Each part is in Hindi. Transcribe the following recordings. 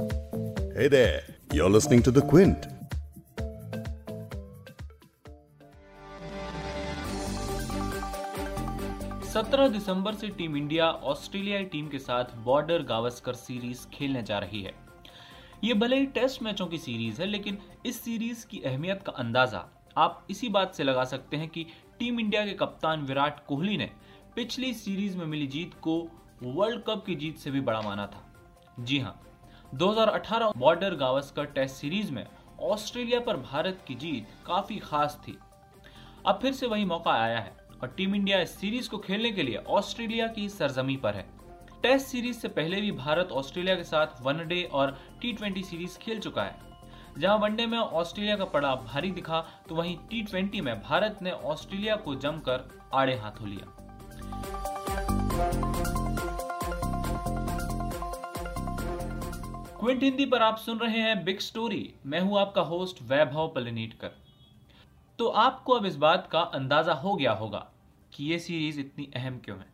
Hey there, you're listening to The Quint. सत्रह दिसंबर से टीम इंडिया ऑस्ट्रेलियाई टीम के साथ बॉर्डर गावस्कर सीरीज़ खेलने जा रही है ये भले ही टेस्ट मैचों की सीरीज़ है लेकिन इस सीरीज़ की अहमियत का अंदाज़ा आप इसी बात से लगा सकते हैं कि टीम इंडिया के कप्तान विराट कोहली ने पिछली सीरीज़ में मिली जीत को वर्ल्ड कप की जीत से भी बड़ा माना था जी हाँ 2018 बॉर्डर गावस्कर टेस्ट सीरीज़ में ऑस्ट्रेलिया पर भारत की जीत काफ़ी खास थी। अब फिर से वही मौका आया है और टीम इंडिया इस सीरीज़ को खेलने के लिए ऑस्ट्रेलिया की सरजमी पर है। टेस्ट सीरीज़ से पहले भी भारत ऑस्ट्रेलिया के साथ वनडे और टी ट्वेंटी सीरीज़ खेल चुका है। जहाँ वनडे में ऑस्ट्रेलिया का पड़ा भारी दिखा तो वहीं टी ट्वेंटी में भारत ने ऑस्ट्रेलिया को जमकर आड़े हाथों लिया। क्विंट हिंदी पर आप सुन रहे हैं बिग स्टोरी मैं हूँ आपका होस्ट वैभव पलनीटकर तो आपको अब इस बात का अंदाज़ा हो गया होगा कि ये सीरीज़ इतनी अहम क्यों है।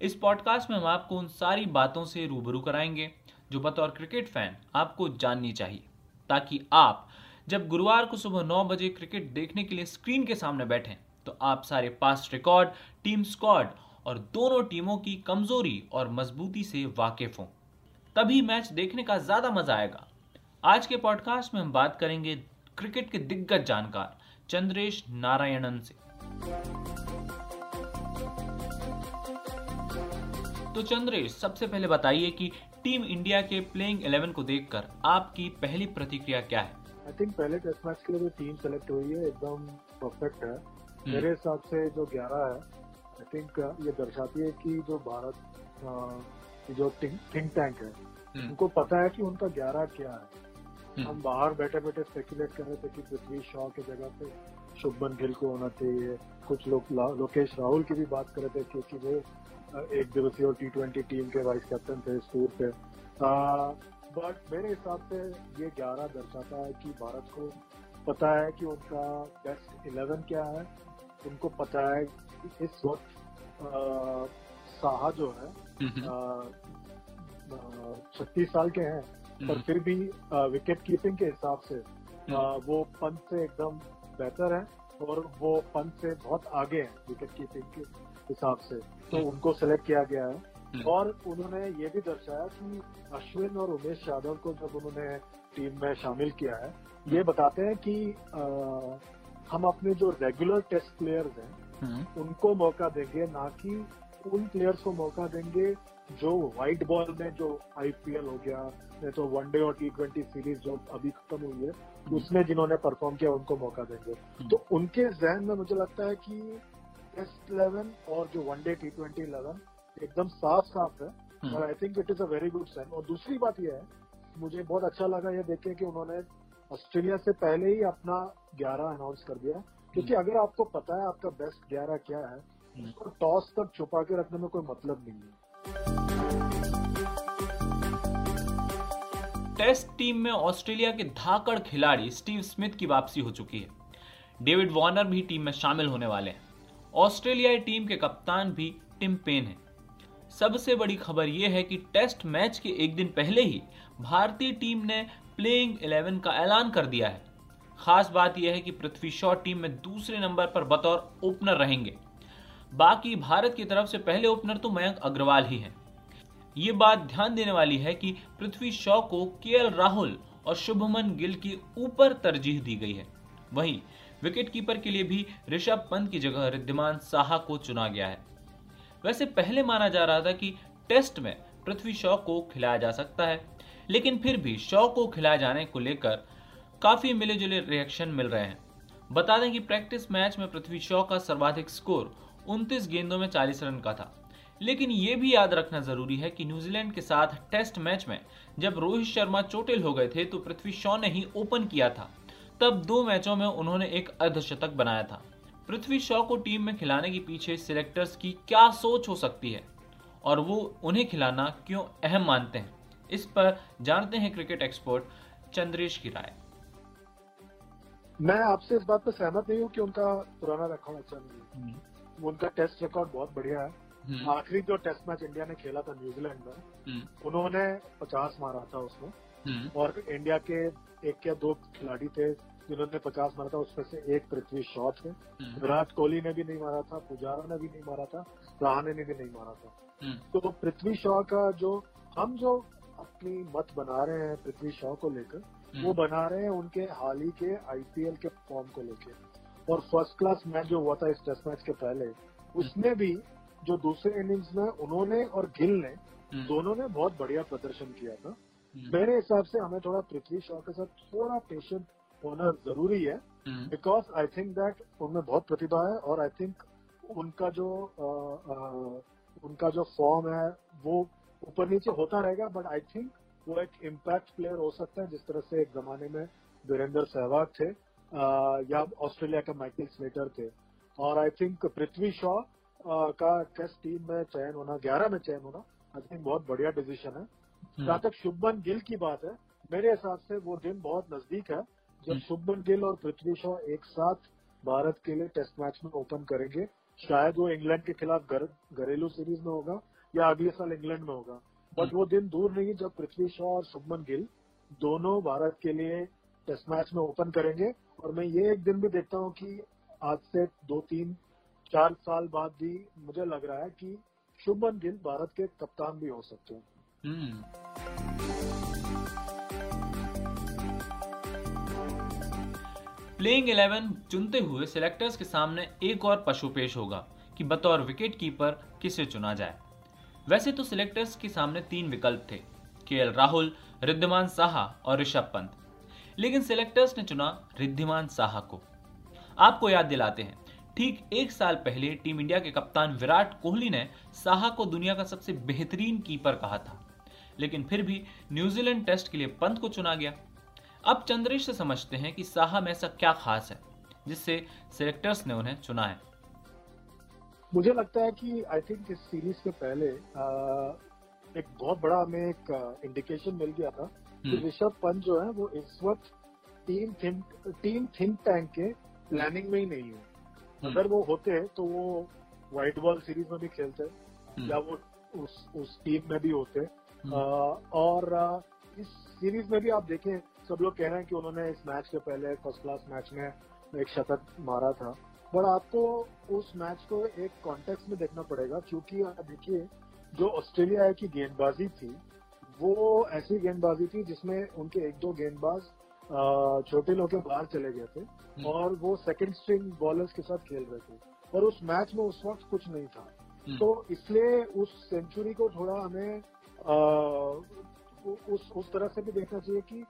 इस पॉडकास्ट में हम आपको उन सारी बातों से रूबरू कराएँगे, जो बतौर क्रिकेट फ़ैन आपको जाननी चाहिए, ताकि आप, जब गुरुवार को सुबह नौ बजे क्रिकेट देखने के लिए स्क्रीन के सामने बैठें तो आप सारे पास्ट रिकॉर्ड टीम स्क्वाड और दोनों टीमों की कमज़ोरी और मजबूती से वाकिफ हों। तभी मैच देखने का ज़्यादा मज़ा आएगा। आज के पॉडकास्ट में हम बात करेंगे क्रिकेट के दिग्गज जानकार चंद्रेश नारायणन से। तो चंद्रेश सबसे पहले बताइए कि टीम इंडिया के प्लेइंग 11 को देखकर आपकी पहली प्रतिक्रिया क्या है? आई थिंक पहले टेस्ट मैच के लिए जो टीम सेलेक्ट हुई है एकदम परफेक्ट है। मेरे हिसाब से जो 11 है आई थिंक ये दर्शाती है कि जो भारत जो थिंक टैंक है उनको पता है कि उनका 11 क्या है। हम बाहर बैठे बैठे स्पेकुलेट कर रहे थे कि पृथ्वी शॉ की जगह पे शुभमन गिल को होना चाहिए। कुछ लोग लोकेश राहुल की भी बात कर रहे थे क्योंकि वो एक दिवसीय और टी ट्वेंटी टीम के वाइस कैप्टन थे इस टूर पे। बट मेरे हिसाब से ये ग्यारह दर्शाता है कि भारत को पता है कि उनका बेस्ट इलेवन क्या है। उनको पता है कि इस वक्त साहा जो है छत्तीस साल के हैं पर हम्म। फिर भी विकेट कीपिंग के हिसाब से हम्म। वो पंत से एकदम बेहतर है और वो पंत से बहुत आगे है विकेट कीपिंग के हिसाब से तो हम्म। उनको सेलेक्ट किया गया है और उन्होंने ये भी दर्शाया कि अश्विन और उमेश यादव को जब उन्होंने टीम में शामिल किया है ये बताते हैं कि आ, हम अपने जो रेगुलर टेस्ट प्लेयर्स हैं उनको मौका देंगे ना कि उन प्लेयर्स को मौका देंगे जो व्हाइट बॉल में जो आईपीएल हो गया या तो वनडे और टी ट्वेंटी सीरीज़ जो अभी खत्म हुई है हम्म। उसमें जिन्होंने परफॉर्म किया उनको मौका देंगे हम्म। तो उनके जहन में मुझे लगता है कि टेस्ट इलेवन और जो वनडे टी ट्वेंटी इलेवन एकदम साफ़ साफ़ है हम्म। और I think it is a very good sign और दूसरी बात यह है मुझे बहुत अच्छा लगा ये देखे कि उन्होंने ऑस्ट्रेलिया से पहले ही अपना ग्यारह अनाउंस कर दिया क्योंकि अगर आपको पता है आपका बेस्ट ग्यारह क्या है तो टॉस तक छुपा के रखने में कोई मतलब नहीं है। टेस्ट टीम में ऑस्ट्रेलिया के धाकड़ खिलाड़ी स्टीव स्मिथ की वापसी हो चुकी है। डेविड वार्नर भी टीम में शामिल होने वाले हैं। ऑस्ट्रेलियाई टीम के कप्तान भी टिम पेन है। सबसे बड़ी खबर यह है कि टेस्ट मैच के एक दिन पहले ही भारतीय टीम ने प्लेइंग 11 का ऐलान कर दिया है। खास बात यह है कि पृथ्वी शॉ टीम में दूसरे नंबर पर बतौर ओपनर रहेंगे। बाकी भारत की तरफ़ से पहले ओपनर तो मयंक अग्रवाल ही हैं। ये बात ध्यान देने वाली है कि पृथ्वी शॉ को केएल राहुल और शुभमन गिल की ऊपर तरजीह दी गई है। वहीं विकेट कीपर के लिए भी ऋषभ पंत की जगह रिद्धिमान साहा को चुना गया है। वैसे पहले माना जा रहा था कि टेस्ट में पृथ्वी शॉ को खिलाया जा सकता है, लेकिन फिर भी शॉ को खिलाए जाने को लेकर काफ़ी मिले जुले रिएक्शन मिल रहे हैं। बता दें कि प्रैक्टिस मैच में पृथ्वी शॉ का सर्वाधिक स्कोर 29 गेंदों में 40 रन का था। लेकिन यह भी याद रखना ज़रूरी है कि न्यूजीलैंड के साथ टेस्ट मैच में जब रोहित शर्मा चोटिल हो गए थे तो पृथ्वी शॉ ने ही ओपन किया था। तब दो मैचों में उन्होंने एक अर्धशतक बनाया था। पृथ्वी शॉ को टीम में खिलाने के पीछे सिलेक्टर्स की क्या सोच हो सकती है? और वो उन्हें खिलाना क्यों अहम मानते हैं? इस पर जानते हैं क्रिकेट एक्सपर्ट चंद्रेश की राय। मैं आपसे इस बात पर सहमत नहीं हूँ कि उनका पुराना रिकॉर्ड अच्छा नहीं है। हम्म। उनका टेस्ट रिकॉर्ड बहुत बढ़िया है। हम्म। आखिरी जो टेस्ट मैच इंडिया ने खेला था न्यूजीलैंड में हम्म। उन्होंने पचास मारा था उसमें। हम्म, और इंडिया के एक या दो खिलाड़ी थे जिन्होंने पचास मारा था उसमें से एक पृथ्वी शॉ थे। विराट कोहली ने भी नहीं मारा था पुजारा ने भी नहीं मारा था रहाणे ने भी नहीं मारा था। तो पृथ्वी शॉ का जो हम जो अपनी मत बना रहे हैं पृथ्वी शॉ को लेकर वो बना रहे हैं उनके हाल ही के आईपीएल के फॉर्म को लेकर। और फ़र्स्ट क्लास मैच जो हुआ था इस टेस्ट मैच के पहले उसमें भी जो दूसरे इनिंग्स में उन्होंने और गिल ने हम्म, दोनों ने बहुत बढ़िया प्रदर्शन किया था। हम्म, मेरे हिसाब से हमें थोड़ा पृथ्वी शॉ के साथ थोड़ा पेशेंट होना ज़रूरी है बिकॉज़ आई थिंक दैट उनमें बहुत प्रतिभा है और आई थिंक उनका जो अ, अ, उनका जो फॉर्म है वो ऊपर नीचे होता रहेगा बट आई थिंक वो एक इम्पैक्ट प्लेयर हो सकता है जिस तरह से एक जमाने में वीरेंद्र सहवाग थे। या ऑस्ट्रेलिया का माइकल स्लेटर थे। और आई थिंक पृथ्वी शॉ का टेस्ट टीम में चयन होना ग्यारह में चयन होना आई थिंक बहुत बढ़िया डिसीज़न है। जहाँ तक शुभमन गिल की बात है मेरे हिसाब से वो दिन बहुत नज़दीक है। जब हम्म। शुभमन गिल और पृथ्वी शॉ एक साथ भारत के लिए टेस्ट मैच में ओपन करेंगे शायद वो इंग्लैंड के खिलाफ घर, घरेलू सीरीज़ में होगा या अगले साल इंग्लैंड में होगा। बट वो दिन दूर नहीं जब पृथ्वी शॉ और शुभमन गिल दोनों भारत के लिए टेस्ट मैच में ओपन करेंगे और मैं ये एक दिन भी देखता हूँ कि आज से दो, तीन, चार साल बाद भी मुझे लग रहा है कि शुभमन गिल भारत के कप्तान भी हो सकते हैं। हम्म। प्लेइंग 11 चुनते हुए सिलेक्टर्स के सामने एक और पशु पेश होगा कि बतौर विकेट कीपर किसे चुना जाए। वैसे तो सिलेक्टर्स के सामने तीन विकल्प थे, के राहुल, रिद्धिमान साहा और ऋषभ पंत। लेकिन सिलेक्टर्स ने चुना रिद्धिमान साहा को। आपको याद दिलाते हैं ठीक एक साल पहले टीम इंडिया के कप्तान विराट कोहली ने साहा को दुनिया का सबसे बेहतरीन कीपर कहा था। लेकिन फिर भी न्यूजीलैंड टेस्ट के लिए पंत को चुना गया। अब चंद्रेश से समझते हैं कि साहा में ऐसा क्या खास है जिससे सिलेक्टर्स ने उन्हें चुना है। मुझे लगता है कि आई थिंक इस सीरीज़ के पहले आ, एक बहुत बड़ा हमें एक इंडिकेशन मिल गया था कि हम्म, ऋषभ पंत जो है वो इस वक्त team think team think tank के प्लानिंग में ही नहीं है हम्म, अगर वो होते हैं तो वो व्हाइट बॉल सीरीज़ में भी खेलते हम्म, या वो उस उस टीम में भी होते। आ, और आ, इस सीरीज़ में भी आप देखें सब लोग कह रहे हैं कि उन्होंने इस मैच के पहले फ़र्स्ट क्लास मैच में एक शतक मारा था। पर आपको उस मैच को एक कॉन्टेक्स्ट में देखना पड़ेगा क्योंकि देखिए जो ऑस्ट्रेलिया की गेंदबाजी थी वो ऐसी गेंदबाजी थी जिसमें उनके एक दो गेंदबाज छोटे लोग के बाहर चले गए थे और वो सेकंड स्ट्रिंग बॉलर्स के साथ खेल रहे थे। और उस मैच में उस वक्त कुछ नहीं था। हम्म, तो इसलिए उस सेंचुरी को थोड़ा हमें आ, उस उस तरह से भी देखना चाहिए कि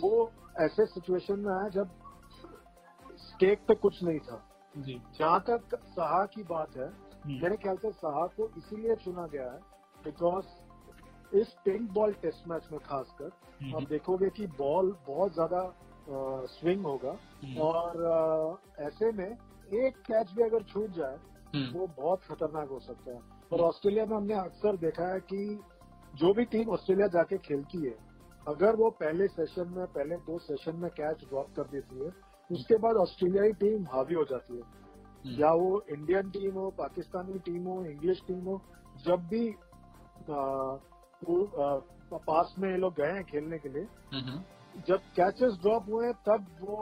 वो ऐसे सिचुएशन में आया जब स्टेक पे कुछ नहीं था। जहाँ तक सहा की बात है हम्म, मेरे ख्याल से साहा को इसीलिए चुना गया है बिकॉज़ इस पिंक बॉल टेस्ट मैच में खासकर हम्म, आप देखोगे कि बॉल बहुत ज़्यादा स्विंग होगा। हम्म, और आ, ऐसे में एक कैच भी अगर छूट जाए हम्म, वो बहुत खतरनाक हो सकता है। और ऑस्ट्रेलिया में हमने अक्सर देखा है कि जो भी टीम ऑस्ट्रेलिया जाके खेलती है अगर वो पहले सेशन में पहले दो सेशन में कैच ड्रॉप कर देती है उसके बाद ऑस्ट्रेलियाई टीम हावी हो जाती है। या वो इंडियन टीम हो पाकिस्तानी टीम हो इंग्लिश टीम हो जब भी आ, पास में ये लोग गए हैं खेलने के लिए। हम्म, जब कैचेस ड्रॉप हुए तब वो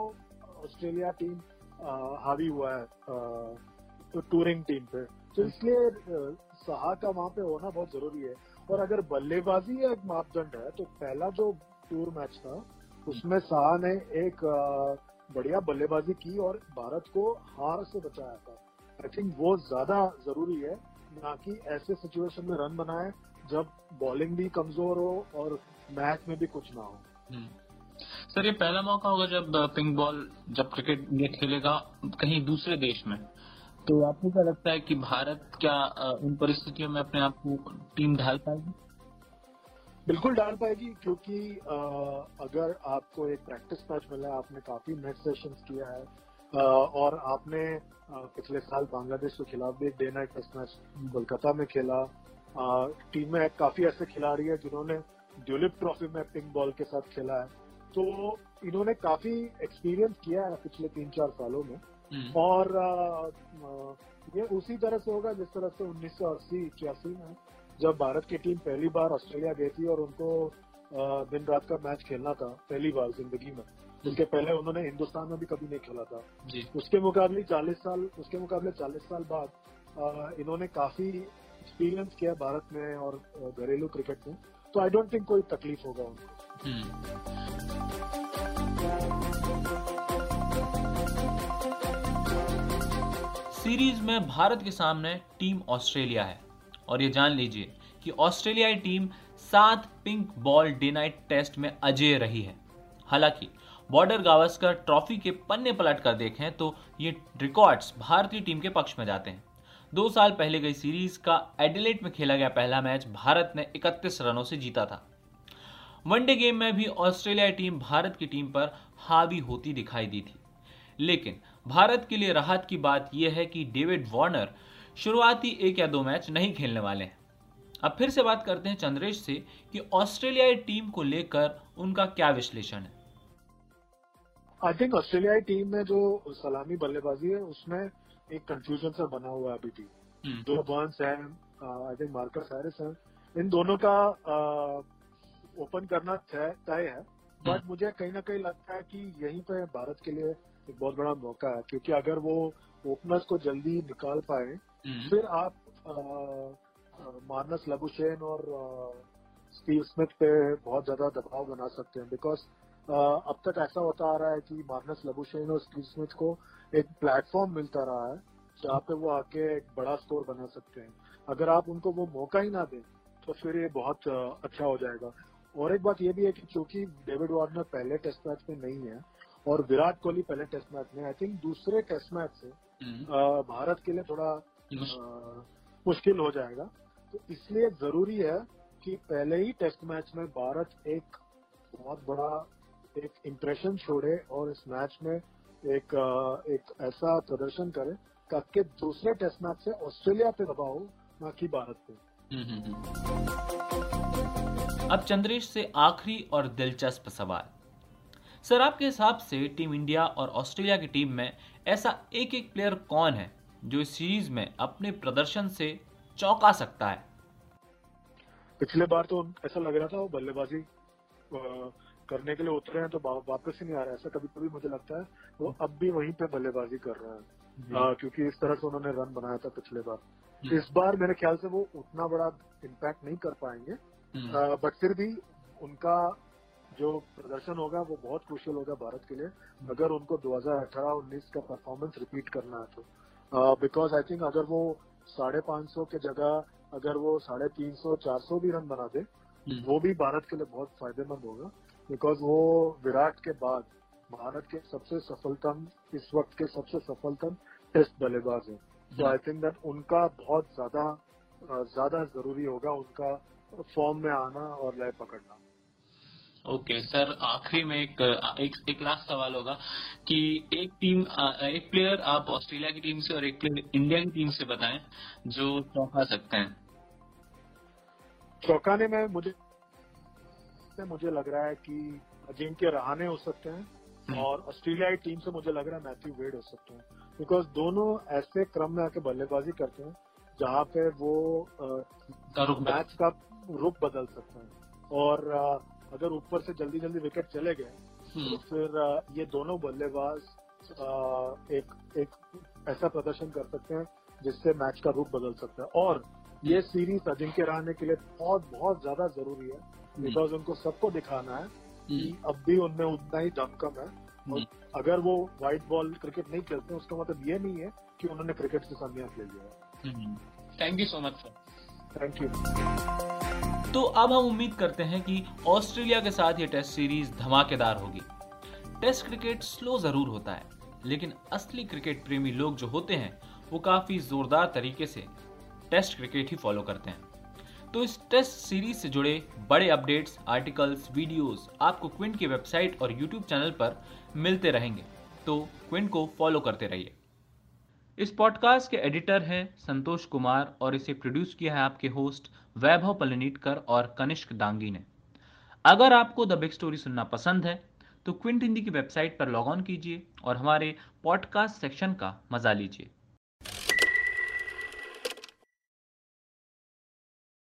ऑस्ट्रेलिया टीम हावी हुआ है तो टूरिंग टीम पे। तो इसलिए आ, साहा का वहाँ पे होना बहुत ज़रूरी है। और अगर बल्लेबाजी एक मापदंड है तो पहला जो टूर मैच था उसमें साहा ने एक बढ़िया बल्लेबाजी की और भारत को हार से बचाया था। आई थिंक वो ज़्यादा ज़रूरी है ना कि ऐसे सिचुएशन में रन बनाए जब बॉलिंग भी कमज़ोर हो और मैच में भी कुछ ना हो। हम्म। सर ये पहला मौका होगा जब पिंक बॉल जब क्रिकेट इंडिया खेलेगा कहीं दूसरे देश में। तो आपको क्या लगता है कि भारत क्या अ, उन परिस्थितियों में अपने आप को टीम ढाल पाएगी? बिल्कुल डाल पाएगी क्योंकि अ, अगर आपको एक प्रैक्टिस मैच मिला है आपने काफ़ी मैच सेशंस किया है अ, और आपने अ, पिछले साल बांग्लादेश के खिलाफ भी एक day night test match Kolkata में खेला टीम में काफ़ी ऐसे खिलाड़ी है जिन्होंने ड्यूलिप ट्रॉफी में पिंक बॉल के साथ खेला है। तो इन्होंने काफ़ी एक्सपीरियंस किया है पिछले तीन चार सालों में। हम्म, और ये उसी तरह से होगा जिस तरह से उन्नीस सौ अस्सी इक्यासी में जब भारत की टीम पहली बार ऑस्ट्रेलिया गई थी और उनको दिन रात का मैच खेलना था पहली बार ज़िंदगी में। उसके पहले उन्होंने हिंदुस्तान में भी कभी नहीं खेला था। उसके मुकाबले 40 साल उसके मुकाबले 40 साल बाद इन्होंने काफ़ी एक्सपीरियंस किया भारत में और घरेलू क्रिकेट में तो आई डोंट थिंक कोई तकलीफ़ होगा उनको। हम्म। सीरीज़ में भारत के सामने टीम ऑस्ट्रेलिया है। और ये जान लीजिए कि ऑस्ट्रेलियाई टीम सात pink ball day night test में अजय रही है। हालाँकि बॉर्डर गावस्कर ट्रॉफी के पन्ने पलट कर देखें तो ये रिकॉर्ड्स भारतीय टीम के पक्ष में जाते हैं। दो साल पहले गई सीरीज़ का एडिलेट में खेला गया पहला मैच भारत ने 31 रनों से जीता था। वनडे गेम में भी ऑस्ट्रेलियाई टीम भारत की टीम पर हावी होती दिखाई दी थी। लेकिन भारत के लिए राहत की बात यह है कि डेविड वार्नर शुरुआती एक या दो मैच नहीं खेलने वाले हैं। अब फिर से बात करते हैं चंद्रेश से कि ऑस्ट्रेलियाई टीम को लेकर उनका क्या विश्लेषण है। आई थिंक ऑस्ट्रेलियाई टीम में जो सलामी बल्लेबाजी है, उसमें एक कंफ्यूजन सा बना हुआ है अभी भी। जो बर्न्स है आई थिंक मार्कस हैरिस है। इन दोनों का ओपन करना तय तय है। बट मुझे कहीं ना कहीं लगता है कि यहीं पे भारत के लिए एक बहुत बड़ा मौका है। क्योंकि अगर वो ओपनर्स को जल्दी निकाल पाए फिर आप मानस लबुशेन और स्टीव स्मिथ पे बहुत ज़्यादा दबाव बना सकते हैं। बिकॉज़ अब तक ऐसा होता आ रहा है कि मार्नस लबुशेन और स्टीव स्मिथ को एक प्लेटफॉर्म मिलता रहा है जहाँ पे वो आके एक बड़ा स्कोर बना सकते हैं। अगर आप उनको वो मौका ही ना दें तो फिर ये बहुत अच्छा हो जाएगा। और एक बात ये भी है कि चूँकि डेविड वार्नर पहले टेस्ट मैच में नहीं है और विराट कोहली पहले टेस्ट मैच में आई थिंक दूसरे टेस्ट मैच से भारत के लिए थोड़ा मुश्किल हो जाएगा। तो इसलिए ज़रूरी है कि पहले ही टेस्ट मैच में भारत एक बहुत बड़ा एक इम्प्रेशन छोड़े और इस मैच में एक एक ऐसा प्रदर्शन करे ताकि दूसरे टेस्ट मैच से ऑस्ट्रेलिया पे दबाव हो ना कि भारत पे। अब चंद्रेश से आखिरी और दिलचस्प सवाल। सर आपके हिसाब से टीम इंडिया और ऑस्ट्रेलिया की टीम में ऐसा एक एक प्लेयर कौन है जो इस सीरीज़ में अपने प्रदर्शन से चौंका सकता है? पिछले बार तो ऐसा लग रहा था वो बल्लेबाजी करने के लिए उतरे हैं तो वापस ही नहीं आ रहा है। ऐसा कभी कभी मुझे लगता है वो अब भी वहीं पे बल्लेबाजी कर रहे हैं। अ, क्योंकि इस तरह से उन्होंने रन बनाया था पिछले बार। इस बार मेरे ख्याल से वो उतना बड़ा इम्पैक्ट नहीं कर पाएँगे। बट फिर भी उनका जो प्रदर्शन होगा वो बहुत क्रुशियल होगा भारत के लिए। अगर उनको 2018-19 का परफॉर्मेंस रिपीट करना है तो। बिकॉज़ आई थिंक अगर वो साढ़े पाँच सौ के जगह अगर वो साढ़े तीन सौ चार सौ भी रन बना दे वो भी भारत के लिए बहुत फ़ायदेमंद होगा। बिकॉज़ वो विराट के बाद भारत के सबसे सफलतम इस वक्त के सबसे सफलतम टेस्ट बल्लेबाज है। तो आई थिंक दैट उनका बहुत ज़्यादा ज़्यादा ज़रूरी होगा उनका फॉर्म में आना और लय पकड़ना। ओके okay, सर आखिरी में एक एक एक लास्ट सवाल होगा कि एक टीम एक प्लेयर आप ऑस्ट्रेलिया की टीम से और एक प्लेयर इंडिया की टीम से बताएँ जो चौंका सकते हैं। चौंकाने में मुझे मुझे लग रहा है कि अजिंक्य रहाने हो सकते हैं और ऑस्ट्रेलियाई टीम से मुझे लग रहा है मैथ्यू वेड हो सकते हैं। बिकॉज़ दोनों ऐसे क्रम में आके बल्लेबाजी करते हैं जहाँ पे वो मैच का रुख बदल सकते हैं। और अगर ऊपर से जल्दी जल्दी विकेट चले गए तो हम्म, फिर ये दोनों बल्लेबाज एक एक ऐसा प्रदर्शन कर सकते हैं जिससे मैच का रूप बदल सकता है। और ये सीरीज़ अजिंक्य रहाने के लिए बहुत बहुत ज़्यादा ज़रूरी है। बिकॉज़ उनको सबको दिखाना है कि हम्म, अब भी उनमें उतना ही दमकम है। और अगर वो व्हाइट बॉल क्रिकेट नहीं खेलते उसका मतलब ये नहीं है कि उन्होंने क्रिकेट से संन्यास ले लिया है। हम्म। Thank you so much sir thank you तो अब हम उम्मीद करते हैं कि ऑस्ट्रेलिया के साथ ये टेस्ट सीरीज़ धमाकेदार होगी। टेस्ट क्रिकेट स्लो ज़रूर होता है लेकिन असली क्रिकेट प्रेमी लोग जो होते हैं वो काफ़ी जोरदार तरीके से टेस्ट क्रिकेट ही फॉलो करते हैं। तो इस टेस्ट सीरीज़ से जुड़े बड़े अपडेट्स, आर्टिकल्स, वीडियोस आपको क्विंट की वेबसाइट और यूट्यूब चैनल पर मिलते रहेंगे। तो क्विंट को फॉलो करते रहिए। इस पॉडकास्ट के एडिटर हैं संतोष कुमार और इसे प्रोड्यूस किया है आपके होस्ट वैभव पलनीटकर और कनिष्क दांगी ने। अगर आपको द बिग स्टोरी सुनना पसंद है तो क्विंट हिंदी की वेबसाइट पर लॉग ऑन कीजिए और हमारे पॉडकास्ट सेक्शन का मज़ा लीजिए।